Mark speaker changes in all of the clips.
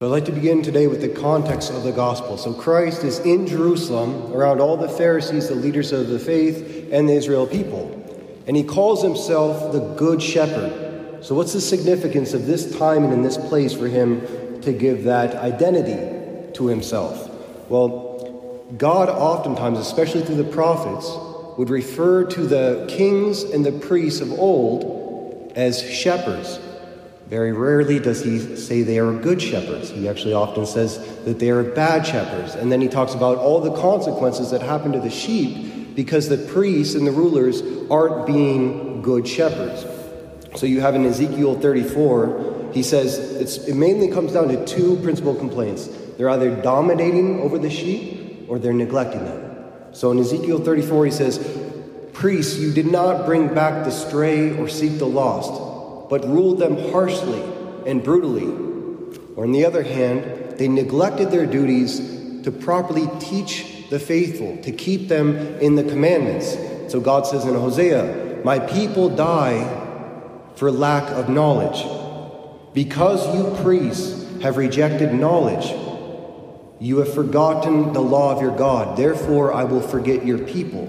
Speaker 1: I'd like to begin today with the context of the gospel. So, Christ is in Jerusalem around all the Pharisees, the leaders of the faith, and the Israel people. And he calls himself the Good Shepherd. So, what's the significance of this time and in this place for him to give that identity to himself? Well, God oftentimes, especially through the prophets, would refer to the kings and the priests of old as shepherds. Very rarely does he say they are good shepherds. He actually often says that they are bad shepherds. And then he talks about all the consequences that happen to the sheep because the priests and the rulers aren't being good shepherds. So you have in Ezekiel 34, he says it mainly comes down to two principal complaints. They're either dominating over the sheep or they're neglecting them. So in Ezekiel 34, he says, Priests, you did not bring back the stray or seek the lost but ruled them harshly and brutally. Or, on the other hand, they neglected their duties to properly teach the faithful, to keep them in the commandments. So God says in Hosea, My people die for lack of knowledge. Because you priests have rejected knowledge, you have forgotten the law of your God. Therefore, I will forget your people,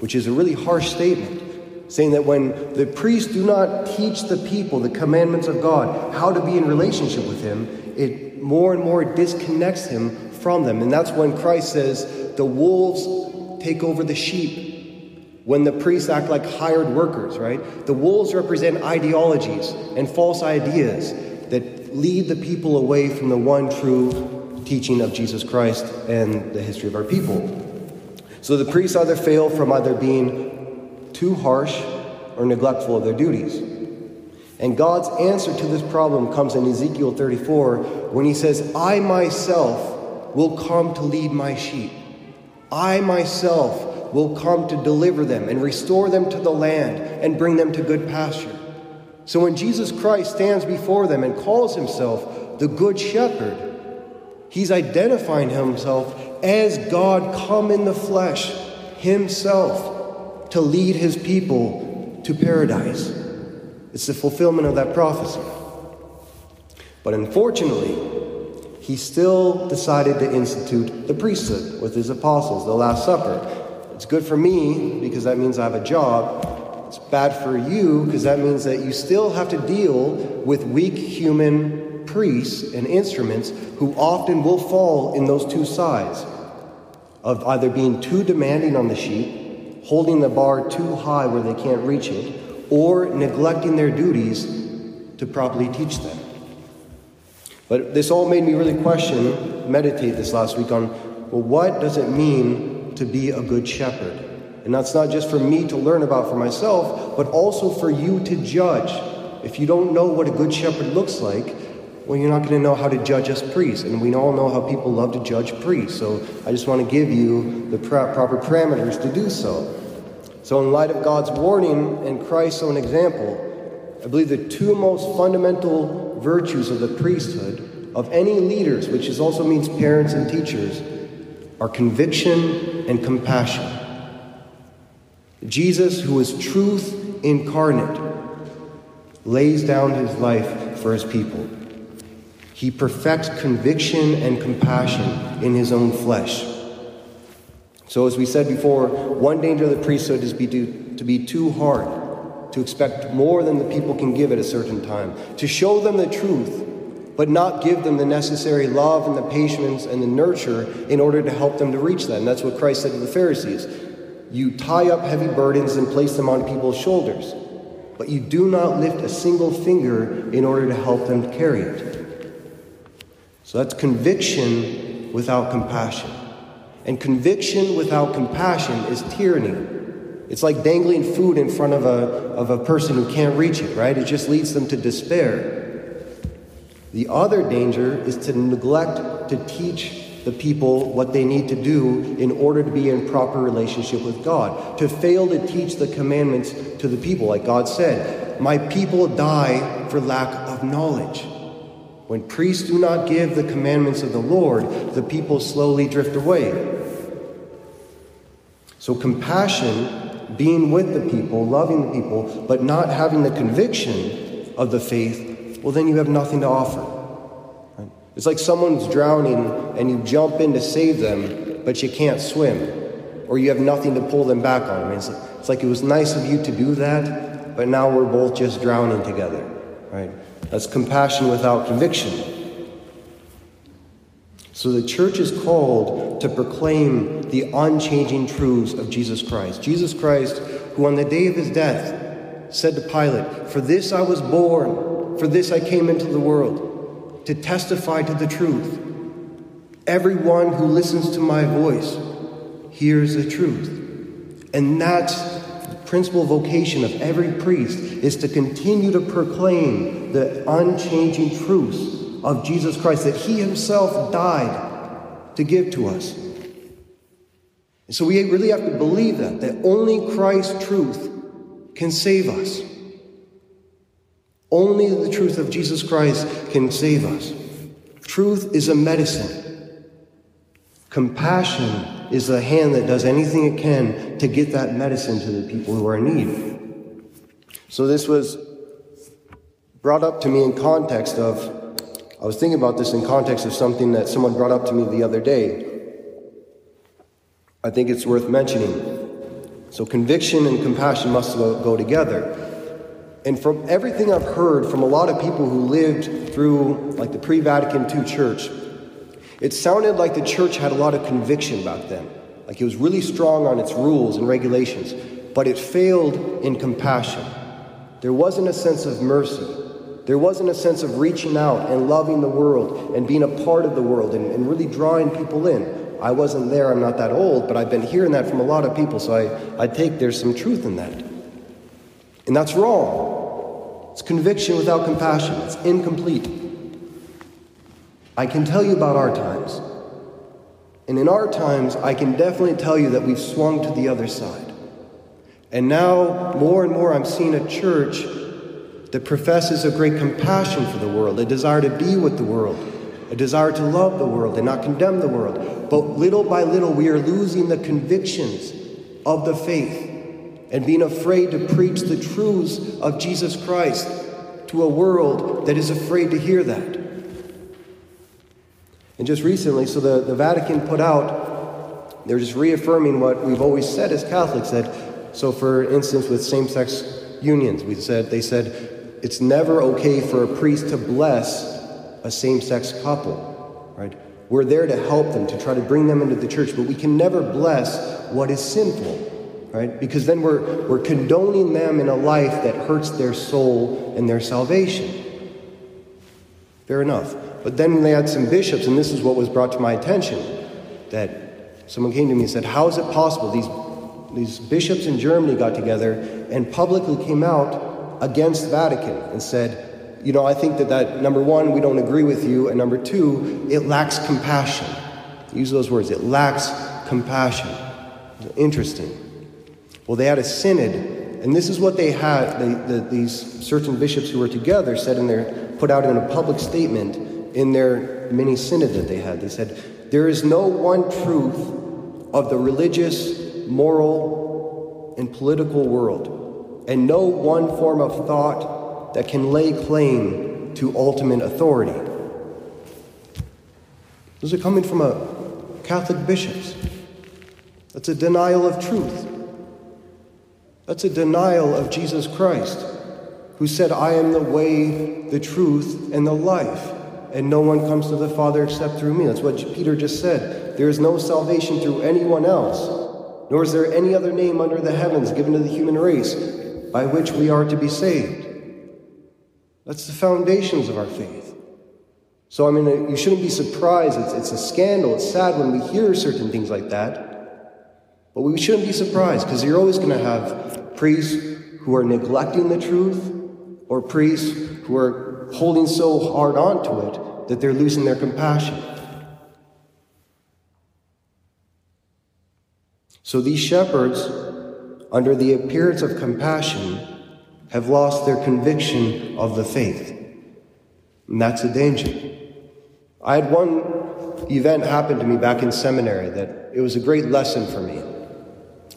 Speaker 1: which is a really harsh statement saying that when the priests do not teach the people the commandments of God, how to be in relationship with Him, it more and more disconnects Him from them. And that's when Christ says, the wolves take over the sheep. When the priests act like hired workers, right? The wolves represent ideologies and false ideas that lead the people away from the one true teaching of Jesus Christ and the history of our people. So the priests either fail from either being too harsh or neglectful of their duties. And God's answer to this problem comes in Ezekiel 34 when he says, I myself will come to lead my sheep. I myself will come to deliver them and restore them to the land and bring them to good pasture. So when Jesus Christ stands before them and calls himself the Good Shepherd, he's identifying himself as God come in the flesh, himself to lead his people to paradise. It's the fulfillment of that prophecy. But unfortunately, he still decided to institute the priesthood with his apostles, the Last Supper. It's good for me because that means I have a job. It's bad for you because that means that you still have to deal with weak human priests and instruments who often will fall in those two sides of either being too demanding on the sheep holding the bar too high where they can't reach it, or neglecting their duties to properly teach them. But this all made me really question, meditate this last week on well, what does it mean to be a good shepherd? And that's not just for me to learn about for myself, but also for you to judge. If you don't know what a good shepherd looks like, well, you're not going to know how to judge us priests. And we all know how people love to judge priests. So I just want to give you the proper parameters to do so. So, in light of God's warning and Christ's own example, I believe the two most fundamental virtues of the priesthood of any leaders, which is also means parents and teachers, are conviction and compassion. Jesus, who is truth incarnate, lays down his life for his people. He perfects conviction and compassion in his own flesh. So, as we said before, one danger of the priesthood is be to, to be too hard, to expect more than the people can give at a certain time, to show them the truth, but not give them the necessary love and the patience and the nurture in order to help them to reach that. And that's what Christ said to the Pharisees. You tie up heavy burdens and place them on people's shoulders, but you do not lift a single finger in order to help them carry it. So that's conviction without compassion. And conviction without compassion is tyranny. It's like dangling food in front of a, of a person who can't reach it, right? It just leads them to despair. The other danger is to neglect to teach the people what they need to do in order to be in proper relationship with God. To fail to teach the commandments to the people, like God said, My people die for lack of knowledge. When priests do not give the commandments of the Lord, the people slowly drift away. So, compassion, being with the people, loving the people, but not having the conviction of the faith, well, then you have nothing to offer. It's like someone's drowning and you jump in to save them, but you can't swim, or you have nothing to pull them back on. I mean, it's, it's like it was nice of you to do that, but now we're both just drowning together, right? That's compassion without conviction. So the church is called to proclaim the unchanging truths of Jesus Christ. Jesus Christ, who on the day of his death said to Pilate, For this I was born, for this I came into the world, to testify to the truth. Everyone who listens to my voice hears the truth. And that's principal vocation of every priest is to continue to proclaim the unchanging truths of Jesus Christ that he himself died to give to us. And so we really have to believe that, that only Christ's truth can save us. Only the truth of Jesus Christ can save us. Truth is a medicine. Compassion is the hand that does anything it can to get that medicine to the people who are in need. So this was brought up to me in context of I was thinking about this in context of something that someone brought up to me the other day. I think it's worth mentioning. So, conviction and compassion must go, together. And from everything I've heard from a lot of people who lived through, like the pre Vatican II church, it sounded like the church had a lot of conviction back then. Like it was really strong on its rules and regulations, but it failed in compassion. There wasn't a sense of mercy. There wasn't a sense of reaching out and loving the world and being a part of the world and, and really drawing people in. I wasn't there, I'm not that old, but I've been hearing that from a lot of people, so I, I take there's some truth in that. And that's wrong. It's conviction without compassion, it's incomplete. I can tell you about our times. And in our times, I can definitely tell you that we've swung to the other side. And now, more and more, I'm seeing a church that professes a great compassion for the world, a desire to be with the world, a desire to love the world and not condemn the world. But little by little, we are losing the convictions of the faith and being afraid to preach the truths of Jesus Christ to a world that is afraid to hear that. And just recently, so the, the Vatican put out, they're just reaffirming what we've always said as Catholics that, so for instance, with same sex unions, we said, they said, it's never okay for a priest to bless a same sex couple, right? We're there to help them, to try to bring them into the church, but we can never bless what is sinful, right? Because then we're, we're condoning them in a life that hurts their soul and their salvation. Fair enough. But then they had some bishops, and this is what was brought to my attention that someone came to me and said, How is it possible? These, these bishops in Germany got together and publicly came out against Vatican and said, you know, I think that, that number one, we don't agree with you, and number two, it lacks compassion. Use those words, it lacks compassion. Interesting. Well, they had a synod, and this is what they had. They, the, these certain bishops who were together said in their, put out in a public statement in their mini synod that they had. They said, There is no one truth of the religious, moral, and political world and no one form of thought that can lay claim to ultimate authority. Those are coming from a Catholic bishops. That's a denial of truth. That's a denial of Jesus Christ, who said, I am the way, the truth, and the life, and no one comes to the Father except through me. That's what Peter just said. There is no salvation through anyone else, nor is there any other name under the heavens given to the human race by which we are to be saved. That's the foundations of our faith. So, I mean, uh, you shouldn't be surprised. It's, it's a scandal. It's sad when we hear certain things like that. But we shouldn't be surprised because you're always going to have priests who are neglecting the truth or priests who are holding so hard onto it that they're losing their compassion. So these shepherds under the appearance of compassion, have lost their conviction of the faith. And that's a danger. I had one event happen to me back in seminary that it was a great lesson for me.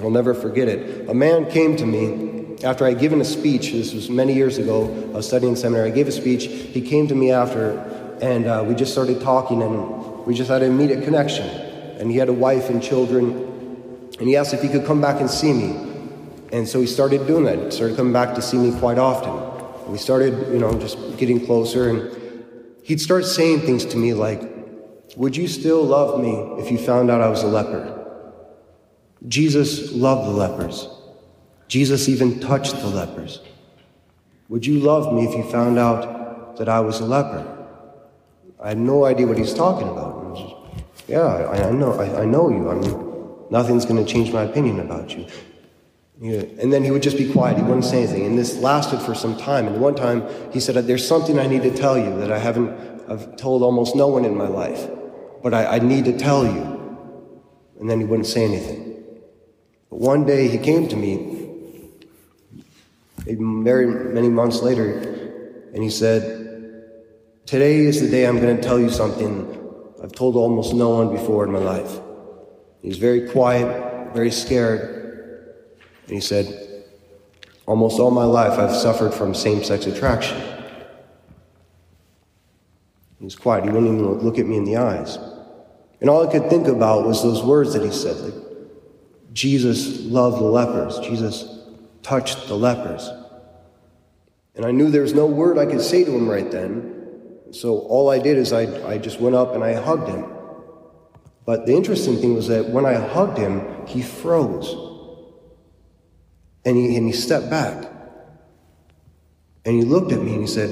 Speaker 1: I'll never forget it. A man came to me after I had given a speech. This was many years ago. I was studying seminary. I gave a speech. He came to me after and uh, we just started talking, and we just had an immediate connection. And he had a wife and children, and he asked if he could come back and see me. And so he started doing that. He started coming back to see me quite often. And we started, you know, just getting closer, and he'd start saying things to me like, Would you still love me if you found out I was a leper? Jesus loved the lepers. Jesus even touched the lepers. Would you love me if you found out that I was a leper? I had no idea what he's talking about. Just, yeah, I, I know, I, I, know you. I mean, nothing's going to change my opinion about you. Yeah. And then he would just be quiet. He wouldn't say anything. And this lasted for some time. And one time he said, There's something I need to tell you that I haven't, I've told almost no one in my life, but I, I need to tell you. And then he wouldn't say anything. But one day he came to me, very many months later, and he said, Today is the day I'm going to tell you something I've told almost no one before in my life. He's very quiet, very scared. And he said, Almost all my life I've suffered from same sex attraction. He was quiet. He wouldn't even look at me in the eyes. And all I could think about was those words that he said. Like, Jesus loved the lepers. Jesus touched the lepers. And I knew there was no word I could say to him right then. So all I did is I, I just went up and I hugged him. But the interesting thing was that when I hugged him, he froze. And he, and he stepped back. And he looked at me and he said,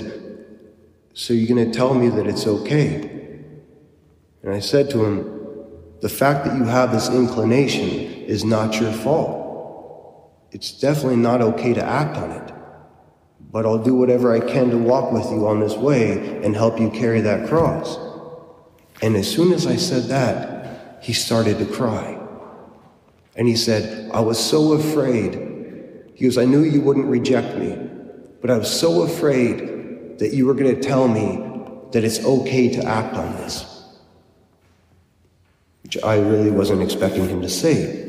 Speaker 1: So you're going to tell me that it's okay? And I said to him, The fact that you have this inclination is not your fault. It's definitely not okay to act on it but I'll do whatever I can to walk with you on this way and help you carry that cross. And as soon as I said that, he started to cry. And he said, I was so afraid. He goes, I knew you wouldn't reject me, but I was so afraid that you were going to tell me that it's okay to act on this. Which I really wasn't expecting him to say.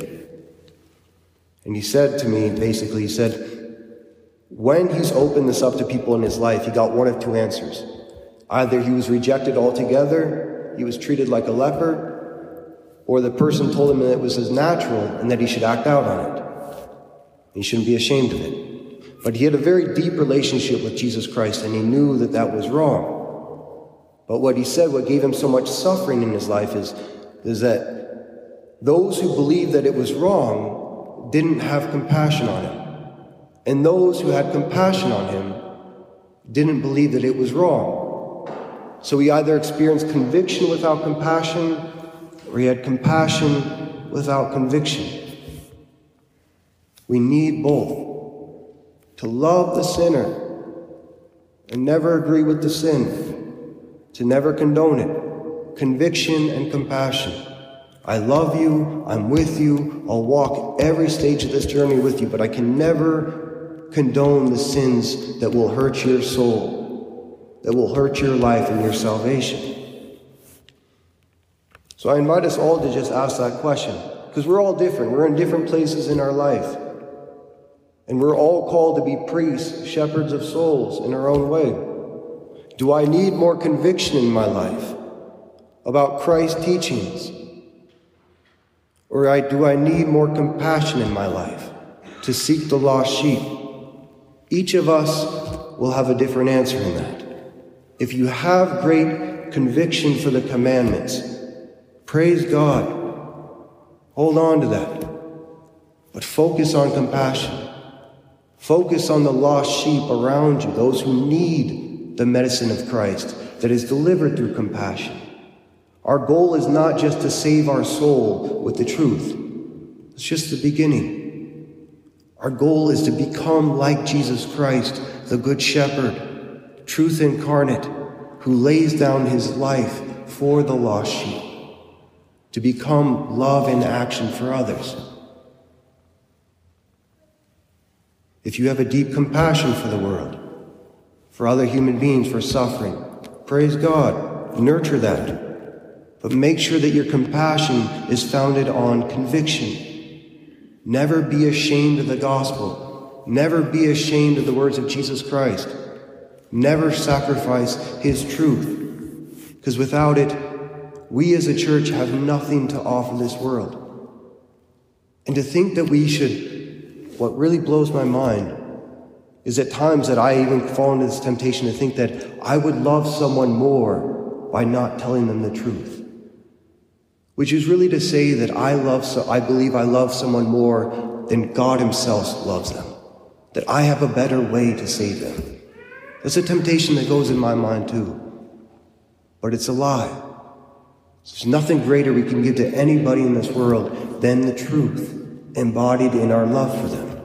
Speaker 1: And he said to me, basically, he said, when he's opened this up to people in his life, he got one of two answers. Either he was rejected altogether, he was treated like a leper, or the person told him that it was his natural and that he should act out on it. He shouldn't be ashamed of it. But he had a very deep relationship with Jesus Christ and he knew that that was wrong. But what he said, what gave him so much suffering in his life is, is that those who believed that it was wrong didn't have compassion on him. And those who had compassion on him didn't believe that it was wrong. So he either experienced conviction without compassion, or he had compassion without conviction. We need both. To love the sinner and never agree with the sin, to never condone it, conviction and compassion. I love you, I'm with you, I'll walk every stage of this journey with you, but I can never condone the sins that will hurt your soul, that will hurt your life and your salvation. So I invite us all to just ask that question, because we're all different. We're in different places in our life. And we're all called to be priests, shepherds of souls in our own way. Do I need more conviction in my life about Christ's teachings? Or do I need more compassion in my life to seek the lost sheep? Each of us will have a different answer in that. If you have great conviction for the commandments, praise God. Hold on to that. But focus on compassion. Focus on the lost sheep around you, those who need the medicine of Christ that is delivered through compassion. Our goal is not just to save our soul with the truth, it's just the beginning. Our goal is to become like Jesus Christ, the Good Shepherd, truth incarnate, who lays down his life for the lost sheep, to become love in action for others. If you have a deep compassion for the world, for other human beings, for suffering, praise God, nurture that. But make sure that your compassion is founded on conviction Never be ashamed of the gospel. Never be ashamed of the words of Jesus Christ. Never sacrifice his truth. Because without it, we as a church have nothing to offer this world. And to think that we should, what really blows my mind is at times that I even fall into this temptation to think that I would love someone more by not telling them the truth. Which is really to say that I love, so I believe I love someone more than God Himself loves them. That I have a better way to save them. That's a temptation that goes in my mind too. But it's a lie. There's nothing greater we can give to anybody in this world than the truth embodied in our love for them.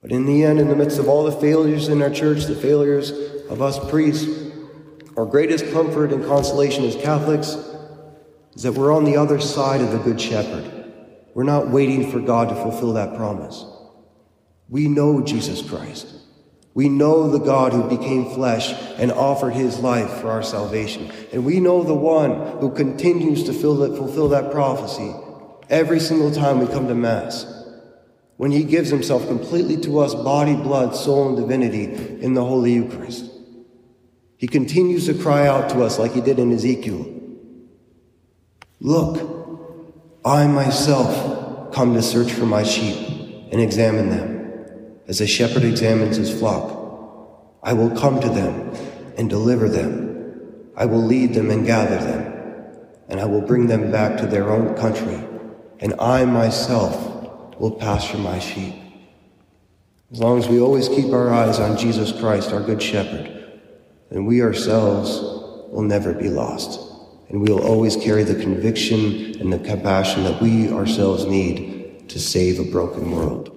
Speaker 1: But in the end, in the midst of all the failures in our church, the failures of us priests, our greatest comfort and consolation as Catholics is that we're on the other side of the Good Shepherd. We're not waiting for God to fulfill that promise. We know Jesus Christ. We know the God who became flesh and offered his life for our salvation. And we know the one who continues to fulfill that prophecy every single time we come to Mass. When he gives himself completely to us, body, blood, soul, and divinity in the Holy Eucharist. He continues to cry out to us like he did in Ezekiel Look, I myself come to search for my sheep and examine them as a shepherd examines his flock. I will come to them and deliver them. I will lead them and gather them, and I will bring them back to their own country, and I myself will pasture my sheep. As long as we always keep our eyes on Jesus Christ, our good shepherd, then we ourselves will never be lost. And we will always carry the conviction and the compassion that we ourselves need to save a broken world.